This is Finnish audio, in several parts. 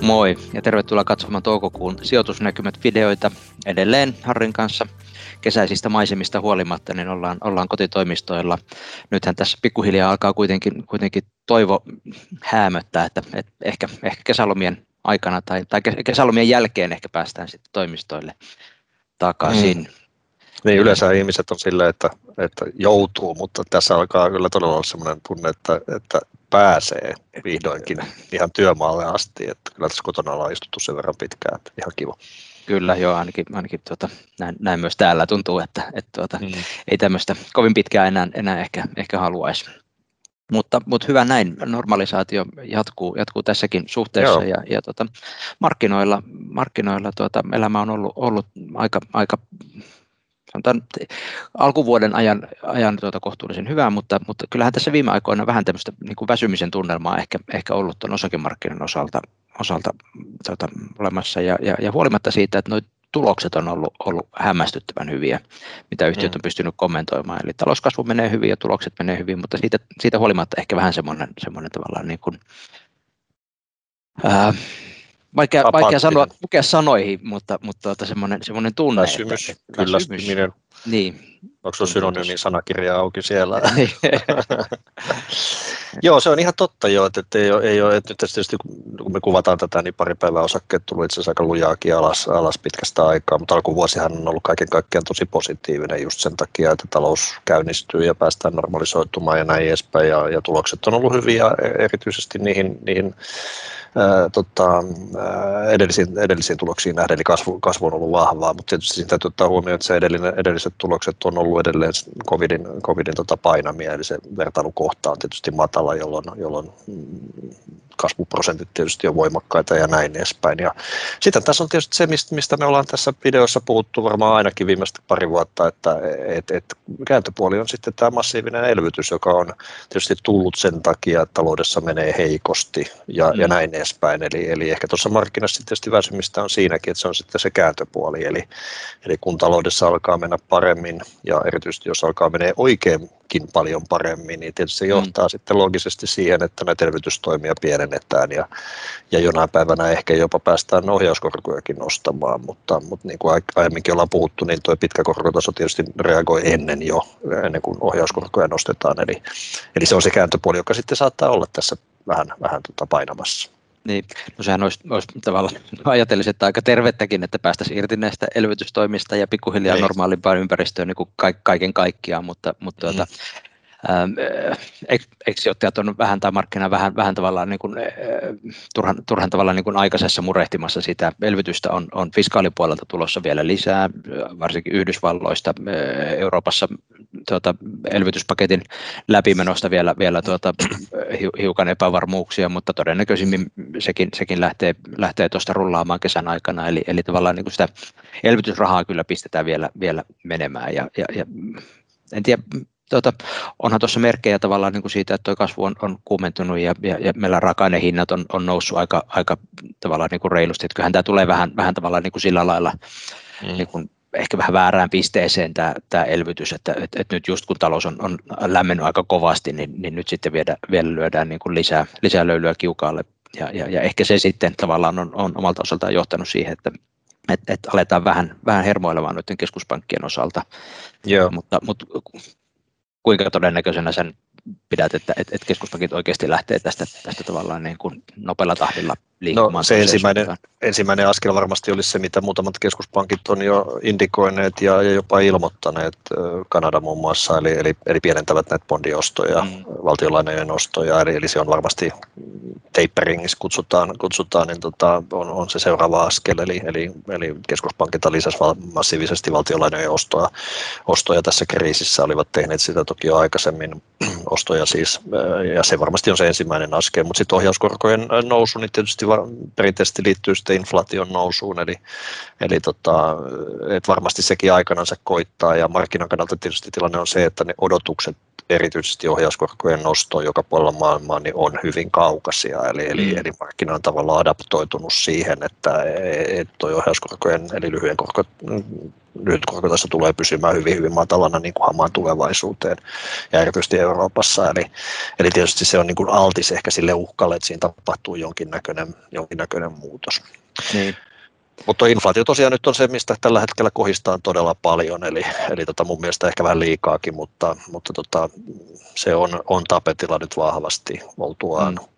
Moi ja tervetuloa katsomaan toukokuun sijoitusnäkymät videoita edelleen Harrin kanssa. Kesäisistä maisemista huolimatta niin ollaan, ollaan kotitoimistoilla. Nythän tässä pikkuhiljaa alkaa kuitenkin, kuitenkin toivo häämöttää, että, että ehkä, ehkä kesälomien aikana tai, tai kesälomien jälkeen ehkä päästään sitten toimistoille takaisin. Mm. Niin yleensä ihmiset on silleen, että, että joutuu, mutta tässä alkaa kyllä todella olla sellainen tunne, että, että pääsee vihdoinkin ihan työmaalle asti, että kyllä tässä kotona ollaan istuttu sen verran pitkään, että ihan kiva. Kyllä, joo, ainakin, ainakin tuota, näin, näin, myös täällä tuntuu, että, että tuota, mm. ei tämmöistä kovin pitkään enää, enää ehkä, ehkä haluaisi. Mutta, mutta hyvä näin, normalisaatio jatkuu, jatkuu tässäkin suhteessa Joo. ja, ja tuota, markkinoilla, markkinoilla tuota, elämä on ollut, ollut aika, aika sanotaan, alkuvuoden ajan, ajan tuota kohtuullisen hyvää, mutta, mutta kyllähän tässä viime aikoina vähän tämmöistä niin kuin väsymisen tunnelmaa ehkä, ehkä ollut tuon osakemarkkinan osalta, osalta tuota, olemassa ja, ja, ja, huolimatta siitä, että noin tulokset on ollut, ollut hämmästyttävän hyviä, mitä yhtiöt mm. on pystynyt kommentoimaan. Eli talouskasvu menee hyvin ja tulokset menee hyvin, mutta siitä, siitä huolimatta ehkä vähän semmoinen, semmoinen tavallaan niin kuin, ää, vaikea, vaikea sanoa, lukea sanoihin, mutta, mutta tuota, semmoinen, semmoinen tunne. Väsymys, että, kyllästyminen. Niin. Onko se synonyymi sanakirja auki siellä? joo, se on ihan totta jo, että, että ei ole, ei ole, että nyt tietysti kun me kuvataan tätä, niin pari päivää osakkeet tullut itse asiassa aika lujaakin alas, alas pitkästä aikaa, mutta alkuvuosihan on ollut kaiken kaikkiaan tosi positiivinen just sen takia, että talous käynnistyy ja päästään normalisoitumaan ja näin edespäin ja, ja tulokset on ollut hyviä erityisesti niihin, niihin ää, tota, edellisiin, edellisiin tuloksiin nähden, eli kasvu, kasvu on ollut vahvaa, mutta tietysti siinä täytyy ottaa huomioon, että se edellinen, edelliset tulokset on ollut edelleen covidin, COVIDin tota painamia, eli se vertailukohta on tietysti matala, jolloin, jolloin mm, kasvuprosentit tietysti on voimakkaita ja näin edespäin. Ja sitten tässä on tietysti se, mistä me ollaan tässä videossa puhuttu varmaan ainakin viimeistä pari vuotta, että et, et kääntöpuoli on sitten tämä massiivinen elvytys, joka on tietysti tullut sen takia, että taloudessa menee heikosti ja, mm. ja näin edespäin. Eli, eli ehkä tuossa markkinassa tietysti väsymistä on siinäkin, että se on sitten se kääntöpuoli. Eli, eli kun taloudessa alkaa mennä paremmin ja erityisesti jos alkaa menee oikein paljon paremmin, niin tietysti se mm. johtaa mm. sitten logisesti siihen, että näitä elvytystoimia pienennetään ja, ja jonain päivänä ehkä jopa päästään ohjauskorkojakin nostamaan, mutta, mutta niin kuin aiemminkin ollaan puhuttu, niin tuo pitkä korkotaso tietysti reagoi ennen jo, ennen kuin ohjauskorkoja nostetaan, eli, eli se on se kääntöpuoli, joka sitten saattaa olla tässä vähän, vähän tuota painamassa. Niin, no sehän olisi, olisi tavallaan, ajatelisin, että aika tervettäkin, että päästäisiin irti näistä elvytystoimista ja pikkuhiljaa niin. normaalimpaan ympäristöön niin kuin kaiken kaikkiaan, mutta, mutta tuota, mm. Ähm, eikö sijoittajat on vähän tai markkina vähän, vähän tavallaan niin kuin, turhan, turhan tavallaan niin kuin aikaisessa murehtimassa sitä. Elvytystä on, on fiskaalipuolelta tulossa vielä lisää, varsinkin Yhdysvalloista, Euroopassa tuota, elvytyspaketin läpimenosta vielä, vielä tuota, hiukan epävarmuuksia, mutta todennäköisimmin sekin, sekin lähtee, lähtee tuosta rullaamaan kesän aikana, eli, eli tavallaan niin kuin sitä elvytysrahaa kyllä pistetään vielä, vielä menemään ja, ja, ja en tiedä, tuota, onhan tuossa merkkejä tavallaan niin kuin siitä, että tuo kasvu on, on kuumentunut ja, ja, ja meillä raaka-ainehinnat on, on noussut aika, aika tavallaan niin kuin reilusti, että kyllähän tämä tulee vähän, vähän tavallaan niin kuin sillä lailla mm. niin kuin ehkä vähän väärään pisteeseen tämä, tämä elvytys, että, että, että nyt just kun talous on, on lämmennyt aika kovasti, niin, niin nyt sitten vielä, vielä lyödään niin kuin lisää, lisää löylyä kiukaalle ja, ja, ja ehkä se sitten tavallaan on, on omalta osaltaan johtanut siihen, että että, että aletaan vähän, vähän hermoilemaan noiden keskuspankkien osalta. Joo. Mutta, mutta kuinka todennäköisenä sen pidät, että, että, että keskuspankit oikeasti lähtee tästä, tästä tavallaan niin kuin nopealla tahdilla? No, se ensimmäinen, ensimmäinen askel varmasti olisi se, mitä muutamat keskuspankit on jo indikoineet ja, ja jopa ilmoittaneet, Kanada muun muassa, eli, eli, eli pienentävät näitä bondiostoja, mm. valtionlainojen ostoja, eli, eli se on varmasti taperingissa kutsutaan, kutsutaan niin tota, on, on, se seuraava askel, eli, eli, eli keskuspankit lisäsivät massiivisesti valtionlainojen ostoa, ostoja tässä kriisissä, olivat tehneet sitä toki jo aikaisemmin, ostoja siis, ja se varmasti on se ensimmäinen askel, mutta sitten ohjauskorkojen nousu, niin tietysti perinteisesti liittyy sitten inflaation nousuun, eli, eli tota, et varmasti sekin aikanansa koittaa, ja markkinan kannalta tietysti tilanne on se, että ne odotukset erityisesti ohjauskorkojen nosto joka puolella maailmaa niin on hyvin kaukaisia, eli, eli, mm. eli markkina on tavallaan adaptoitunut siihen, että et tuo ohjauskorkojen eli lyhyen korko nyt korkotaso tulee pysymään hyvin, hyvin matalana niin kuin hamaan tulevaisuuteen ja erityisesti Euroopassa. Eli, eli tietysti se on niin kuin altis ehkä sille uhkalle, että siinä tapahtuu jonkinnäköinen, jonkinnäköinen muutos. Niin. Mutta inflaatio tosiaan nyt on se, mistä tällä hetkellä kohistaa todella paljon, eli, eli tota mun mielestä ehkä vähän liikaakin, mutta, mutta tota, se on, on tapetilla nyt vahvasti oltuaan mm.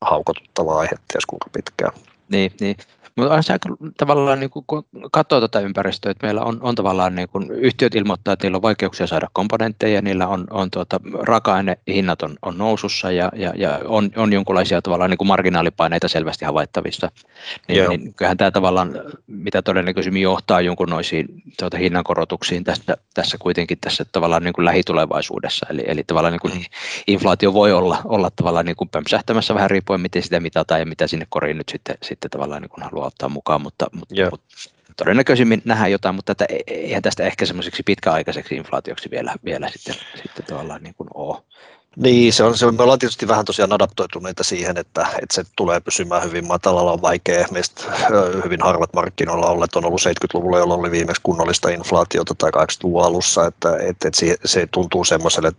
haukotuttava aihe, ties kuinka pitkään. Niin, niin. Mutta on se aika tavallaan, niin kun katsoo tätä ympäristöä, että meillä on, on tavallaan, niin kun yhtiöt ilmoittaa, että niillä on vaikeuksia saada komponentteja, niillä on, on tuota, raaka-ainehinnat on, on nousussa ja, ja, ja on, on jonkinlaisia tavallaan niin kuin marginaalipaineita selvästi havaittavissa. Niin, niin kyllähän tämä tavallaan, mitä todennäköisimmin johtaa jonkunlaisiin tuota, hinnankorotuksiin tässä, tässä kuitenkin tässä tavallaan niin kuin lähitulevaisuudessa. Eli, eli tavallaan niin kuin mm. inflaatio voi olla, olla tavallaan niin kuin pömpsähtämässä vähän riippuen, miten sitä mitataan ja mitä sinne koriin nyt sitten, sitten tavallaan niin haluaa ottaa mukaan, mutta, mutta, mutta todennäköisimmin nähdään jotain, mutta että e- eihän tästä ehkä semmoiseksi pitkäaikaiseksi inflaatioksi vielä, vielä sitten, sitten tavallaan niin kuin ole. Niin, se on, se on, me ollaan tietysti vähän tosiaan adaptoituneita siihen, että, että se tulee pysymään hyvin matalalla, on vaikea. Meistä hyvin harvat markkinoilla olleet on ollut 70-luvulla, jolloin oli viimeksi kunnollista inflaatiota tai 80-luvun alussa, että, että, että se, se, tuntuu semmoiselle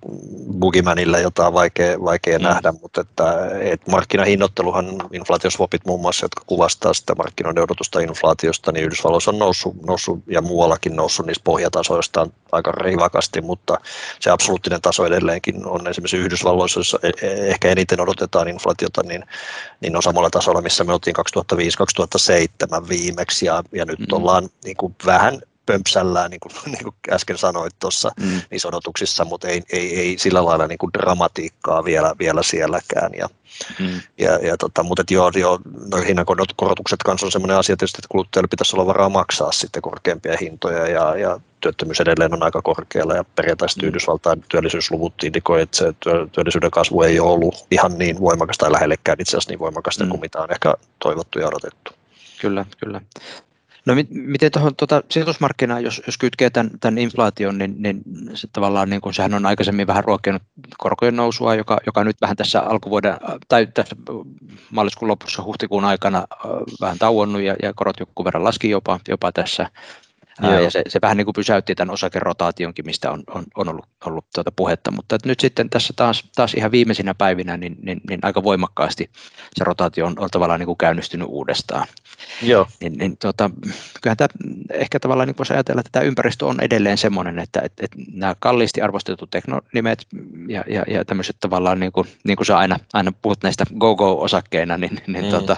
bugimanille, jota on vaikea, vaikea mm. nähdä, mutta että, että markkinahinnoitteluhan, inflaatioswapit muun muassa, jotka kuvastaa sitä markkinoiden odotusta inflaatiosta, niin Yhdysvalloissa on noussut, noussut ja muuallakin noussut niistä pohjatasoistaan aika rivakasti, mutta se absoluuttinen taso edelleenkin on esimerkiksi Yhdysvalloissa, jossa e- e- ehkä eniten odotetaan inflaatiota, niin, niin on samalla tasolla, missä me oltiin 2005-2007 viimeksi, ja, ja nyt mm. ollaan niin kuin vähän pömpsällään, niin kuin, niin kuin äsken sanoit tuossa mm. niissä odotuksissa, mutta ei, ei, ei sillä lailla niin kuin dramatiikkaa vielä, vielä sielläkään. Ja, mm. ja, ja tota, mutta et joo, joo no hinnankorotukset kanssa on sellainen asia tietysti, että kuluttajille pitäisi olla varaa maksaa sitten korkeampia hintoja ja, ja työttömyys edelleen on aika korkealla ja periaatteessa mm. Yhdysvaltain työllisyysluvut indikoi, että se työllisyyden kasvu ei ole ollut ihan niin voimakasta tai lähellekään itse asiassa niin voimakasta mm. kuin mitä on ehkä toivottu ja odotettu. Kyllä, kyllä. No mit, miten tuohon tuota, sijoitusmarkkinaan, jos, jos kytkee tämän, tämän inflaation, niin, niin se tavallaan niin kuin, sehän on aikaisemmin vähän ruokkinut korkojen nousua, joka, joka nyt vähän tässä alkuvuoden tai tässä maaliskuun lopussa huhtikuun aikana vähän tauonnut ja, ja korot joku verran laski jopa, jopa tässä Joo. Ja se, se vähän niin kuin pysäytti tämän osakerotaationkin, mistä on, on, on ollut, ollut tuota puhetta, mutta nyt sitten tässä taas, taas ihan viimeisinä päivinä niin, niin, niin aika voimakkaasti se rotaatio on, on tavallaan niin kuin käynnistynyt uudestaan. Joo. Niin, niin tuota, kyllähän tämä ehkä tavallaan niin voisi ajatella, että tämä ympäristö on edelleen semmoinen, että, että, että nämä kalliisti arvostetut teknonimet ja, ja, ja tämmöiset tavallaan, niin kuin, niin kuin sä aina, aina puhut näistä go-go-osakkeina, niin, niin, mm. tota,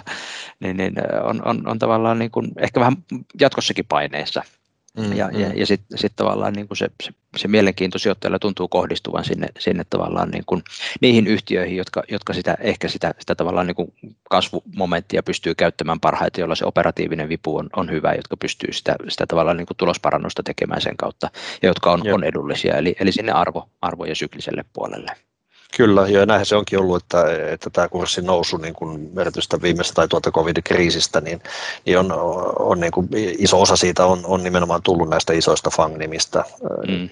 niin, niin on, on, on tavallaan niin kuin ehkä vähän jatkossakin paineissa. Mm, ja, mm. ja, ja sitten sit tavallaan niin kuin se, se, se mielenkiinto sijoittajalla tuntuu kohdistuvan sinne, sinne tavallaan niin kuin niihin yhtiöihin, jotka, jotka sitä, ehkä sitä, sitä tavallaan niin kuin kasvumomenttia pystyy käyttämään parhaiten, jolla se operatiivinen vipu on, on hyvä, jotka pystyy sitä, sitä tavallaan niin kuin tulosparannusta tekemään sen kautta ja jotka on, on edullisia, eli, eli sinne arvo, arvo- ja sykliselle puolelle. Kyllä, ja näinhän se onkin ollut, että, että tämä kurssin nousu niin kuin erityisesti viimeistä tai tuota covid-kriisistä, niin, niin on, on niin kuin, iso osa siitä on, on nimenomaan tullut näistä isoista fang-nimistä. Mm.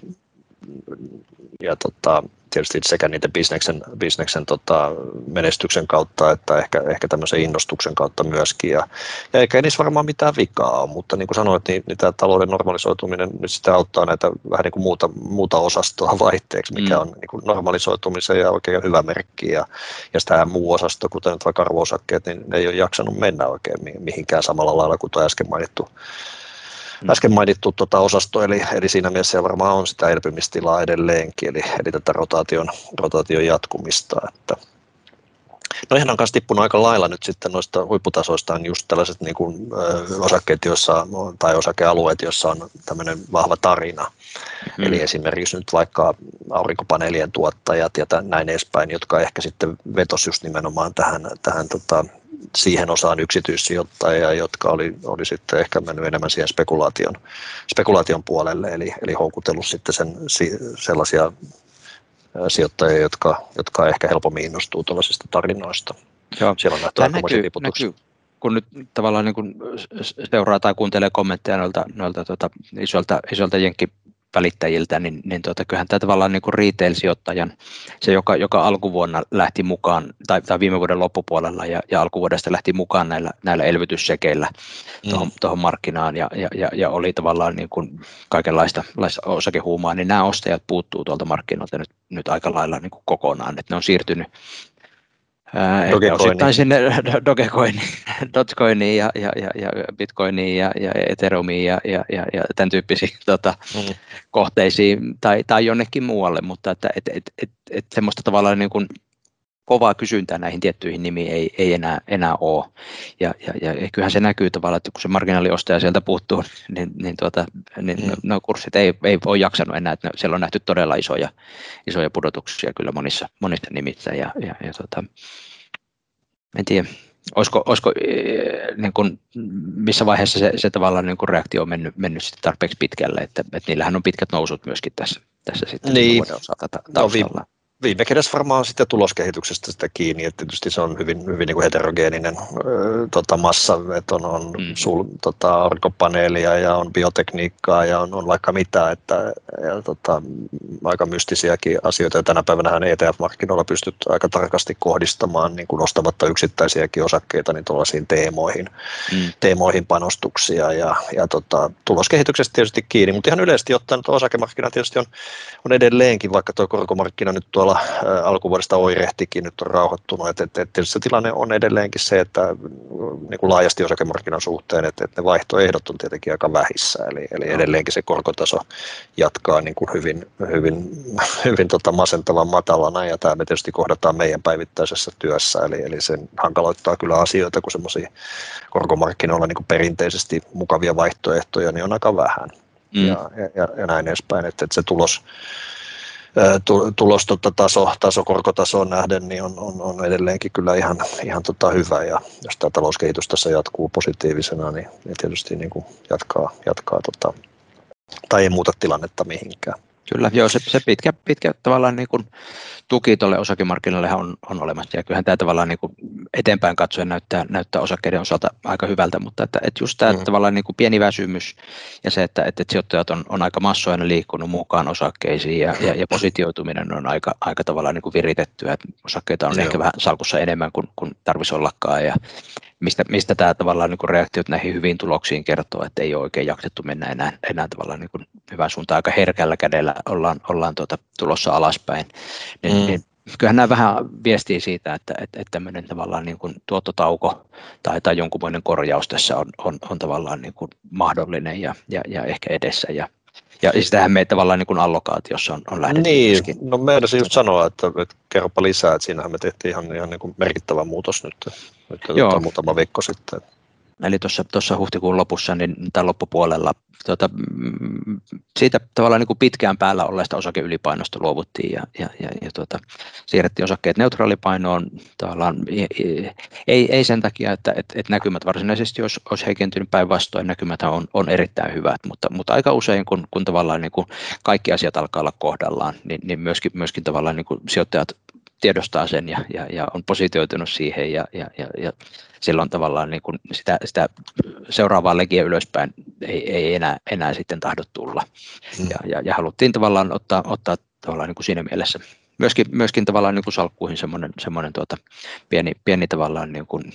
Ja tota, tietysti sekä niiden bisneksen, bisneksen tota, menestyksen kautta että ehkä, ehkä tämmöisen innostuksen kautta myöskin. Ja, ja eikä niissä varmaan mitään vikaa ole, mutta niin kuin sanoit, niin, niin tämä talouden normalisoituminen nyt sitä auttaa näitä vähän niin kuin muuta, muuta osastoa vaihteeksi, mikä mm. on niin kuin normalisoitumisen ja oikein hyvä merkki. Ja, ja sitä muu osasto, kuten nyt vaikka arvoosakkeet, niin ne ei ole jaksanut mennä oikein mihinkään samalla lailla kuin tuo äsken mainittu. Äsken mainittu tuota osasto, eli, eli siinä mielessä varmaan on sitä elpymistilaa edelleenkin, eli, eli tätä rotaation, rotaation jatkumista. Että. No ihan on myös tippunut aika lailla nyt sitten noista huipputasoistaan just tällaiset niin kuin, ö, osakkeet, joissa, tai osakealueet, joissa on tämmöinen vahva tarina. Mm. Eli esimerkiksi nyt vaikka aurinkopaneelien tuottajat ja tämän, näin edespäin, jotka ehkä sitten vetos just nimenomaan tähän, tähän tota, siihen osaan yksityissijoittajia, jotka oli, oli sitten ehkä mennyt enemmän siihen spekulaation, spekulaation puolelle, eli, eli houkutellut sitten sen, sellaisia sijoittajia, jotka, jotka ehkä helpommin innostuu tuollaisista tarinoista. Joo. Siellä on nähty näkyy, näkyy, kun nyt tavallaan niin kun seuraa tai kuuntelee kommentteja noilta, noilta tota, isoilta, isoilta jenkki välittäjiltä, niin, niin tuota, kyllähän tämä tavallaan niin kuin retail-sijoittajan, se joka, joka alkuvuonna lähti mukaan, tai, tai viime vuoden loppupuolella ja, ja alkuvuodesta lähti mukaan näillä, näillä elvytyssekeillä mm. tuohon, tuohon markkinaan ja, ja, ja, ja oli tavallaan niin kuin kaikenlaista osakehuumaa, niin nämä ostajat puuttuu tuolta markkinoilta nyt, nyt aika lailla niin kuin kokonaan, että ne on siirtynyt osittain sinne Dogecoiniin, Dogecoiniin ja, ja, ja, ja Bitcoiniin ja, ja Ethereumiin ja, ja, ja, ja tämän tyyppisiin tota, mm. kohteisiin tai, tai jonnekin muualle, mutta että et, et, et, et semmoista tavallaan niin kuin kovaa kysyntää näihin tiettyihin nimiin ei, ei enää, enää ole. Ja, ja, ja kyllähän se näkyy tavallaan, että kun se marginaaliostaja sieltä puuttuu, niin, niin, tuota, niin mm. no, kurssit ei, ei ole jaksanut enää, että siellä on nähty todella isoja, isoja pudotuksia kyllä monissa, monissa nimissä. Ja, ja, ja tuota, en tiedä, olisiko, olisiko niin kuin, missä vaiheessa se, se tavallaan niin kuin reaktio on mennyt, mennyt sitten tarpeeksi pitkälle, että, että niillähän on pitkät nousut myöskin tässä, tässä sitten niin. vuoden osalta taustalla. No, viime kädessä varmaan sitten tuloskehityksestä sitä kiinni, että tietysti se on hyvin, hyvin niin kuin heterogeeninen ö, tota, massa, että on, on mm. sul, tota, aurinkopaneelia ja on biotekniikkaa ja on, on vaikka mitä, että ja, tota, aika mystisiäkin asioita ja tänä päivänä ETF-markkinoilla pystyt aika tarkasti kohdistamaan niin kuin ostamatta yksittäisiäkin osakkeita niin tuollaisiin teemoihin, mm. teemoihin panostuksia ja, ja tota, tuloskehityksestä tietysti kiinni, mutta ihan yleisesti ottaen osakemarkkina tietysti on, on edelleenkin, vaikka tuo korkomarkkina nyt tuolla tuolla alkuvuodesta oirehtikin, nyt on rauhoittunut. Et, et, et tietysti se tilanne on edelleenkin se, että niin kuin laajasti osakemarkkinan suhteen, että, että ne vaihtoehdot on tietenkin aika vähissä, eli, eli edelleenkin se korkotaso jatkaa niin kuin hyvin, hyvin, hyvin tota masentavan matalana, ja tämä me tietysti kohdataan meidän päivittäisessä työssä, eli, eli se hankaloittaa kyllä asioita, kun semmoisia korkomarkkinoilla niin kuin perinteisesti mukavia vaihtoehtoja, niin on aika vähän. Mm. Ja, ja, ja näin edespäin, että, että se tulos, tulos taso, taso korkotasoon nähden niin on, on, on, edelleenkin kyllä ihan, ihan tota hyvä ja jos tämä talouskehitys tässä jatkuu positiivisena, niin, niin tietysti niin kuin jatkaa, jatkaa tota, tai ei muuta tilannetta mihinkään. Kyllä, joo, se, se pitkä, pitkä tavallaan niin kuin tuki tuolle osakemarkkinoille on, on olemassa, ja kyllähän tämä tavallaan niin kuin eteenpäin katsoen näyttää, näyttää osakkeiden osalta aika hyvältä, mutta että, että just tämä mm. tavallaan niin kuin pieni väsymys ja se, että, että sijoittajat on, on aika massoina liikkunut mukaan osakkeisiin ja, ja, ja positioituminen on aika, aika tavallaan niin kuin viritettyä, että osakkeita on joo. ehkä vähän salkussa enemmän kuin, kuin tarvitsisi ollakaan, ja, mistä, mistä tämä tavallaan niin reaktiot näihin hyviin tuloksiin kertoo, että ei ole oikein jaksettu mennä enää, enää tavallaan niin hyvään suuntaan. Aika herkällä kädellä ollaan, ollaan tuota, tulossa alaspäin. Niin, mm. niin, kyllähän nämä vähän viestii siitä, että, että, että tämmöinen tavallaan niin kuin tuottotauko tai, tai jonkunmoinen korjaus tässä on, on, on tavallaan niin kuin mahdollinen ja, ja, ja ehkä edessä. Ja, ja sitähän me tavallaan niin kuin allokaatiossa on, on lähdetty Niin, myöskin. no meidän just sanoa, että, että kerropa lisää, että siinähän me tehtiin ihan, ihan niin kuin merkittävä muutos nyt, nyt Joo. muutama viikko sitten eli tuossa, huhtikuun lopussa niin, tai loppupuolella tuota, mm, siitä tavallaan niin kuin pitkään päällä olleesta osakeylipainosta luovuttiin ja, ja, ja, ja tuota, siirrettiin osakkeet neutraalipainoon tavallaan, ei, ei sen takia, että et, et näkymät varsinaisesti olisi, olisi heikentynyt päinvastoin, näkymät on, on erittäin hyvät, mutta, mutta aika usein kun, kun tavallaan niin kuin kaikki asiat alkaa olla kohdallaan, niin, niin myöskin, myöskin tavallaan niin kuin sijoittajat tiedostaa sen ja, ja, ja on positioitunut siihen ja, ja, ja, ja silloin tavallaan niin kuin sitä, sitä seuraavaa legiä ylöspäin ei, ei enää, enää sitten tahdo tulla. Mm. Ja, ja, ja, haluttiin tavallaan ottaa, ottaa tavallaan niin kuin siinä mielessä myöskin, myöskin tavallaan niin kuin salkkuihin semmoinen, semmoinen tuota, pieni, pieni tavallaan niin kuin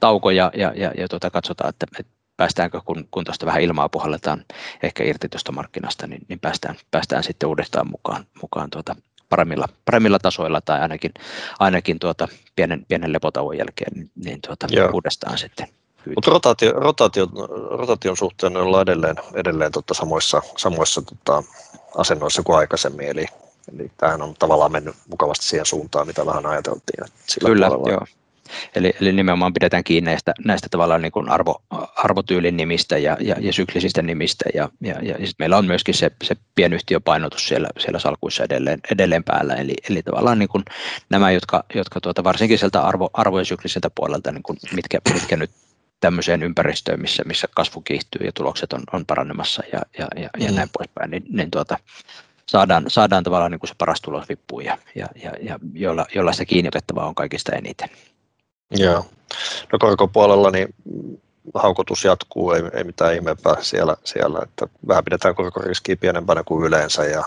tauko ja, ja, ja, ja tuota, katsotaan, että, että päästäänkö, kun, kun tuosta vähän ilmaa puhalletaan ehkä irti tuosta markkinasta, niin, niin päästään, päästään sitten uudestaan mukaan, mukaan tuota, paremmilla, paremmilla tasoilla tai ainakin, ainakin tuota pienen, pienen lepotauon jälkeen niin, niin tuota, uudestaan sitten. Mutta rotaatio, rotaatio, rotaation suhteen ollaan edelleen, edelleen tota samoissa, samoissa tota asennoissa kuin aikaisemmin, eli, eli tämähän on tavallaan mennyt mukavasti siihen suuntaan, mitä vähän ajateltiin. Sillä Kyllä, puolella. joo. Eli, eli nimenomaan pidetään kiinni näistä, näistä tavallaan niin kuin arvo, arvotyylin nimistä ja, ja, ja syklisistä nimistä. Ja, ja, ja sitten meillä on myöskin se, se pienyhtiöpainotus siellä, siellä salkuissa edelleen, edelleen päällä. Eli, eli tavallaan niin kuin nämä, jotka, jotka tuota, varsinkin sieltä arvo, arvo- ja sykliseltä puolelta, niin kuin mitkä, mitkä nyt tämmöiseen ympäristöön, missä, missä kasvu kiihtyy ja tulokset on, on paranemassa ja, ja, ja, ja mm. näin poispäin, niin, niin tuota, saadaan, saadaan tavallaan niin kuin se paras tulos vippuun ja, ja, ja, ja jolla, jolla sitä kiinni on kaikista eniten. Joo. No korkopuolella niin haukotus jatkuu, ei, ei mitään ihmeempää siellä, siellä, että vähän pidetään korkoriskiä pienempänä kuin yleensä ja,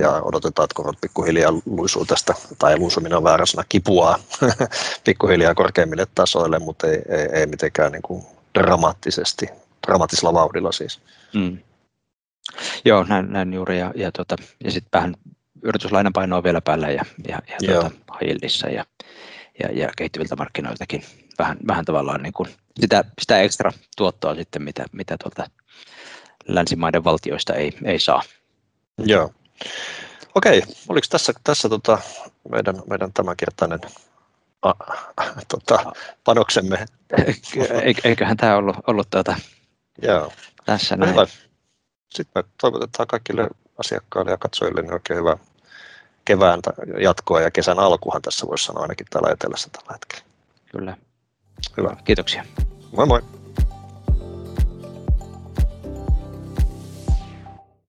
ja odotetaan, että korot pikkuhiljaa luisuu tästä, tai luisuminen on väärä sana, kipuaa pikkuhiljaa korkeimmille tasoille, mutta ei, ei, ei mitenkään niin kuin dramaattisesti, dramaattisella vauhdilla siis. Mm. Joo, näin, näin juuri, ja, ja, tota, ja sitten vähän yrityslainapainoa vielä päällä ja, ja, ja tuota, hillissä ja, ja, ja kehittyviltä markkinoiltakin vähän, vähän tavallaan niin kuin sitä, sitä ekstra tuottoa sitten, mitä, mitä tuolta länsimaiden valtioista ei, ei saa. Joo. Okei, oliko tässä, tässä tota meidän, meidän tämänkertainen a, tota, panoksemme? Eiköhän tämä ollut, ollut tuota, Joo. tässä näin. Hyvä. Sitten me toivotetaan kaikille asiakkaille ja katsojille niin oikein hyvää kevään jatkoa ja kesän alkuhan tässä voisi sanoa ainakin täällä etelässä tällä hetkellä. Kyllä. Hyvä. Kiitoksia. Moi moi.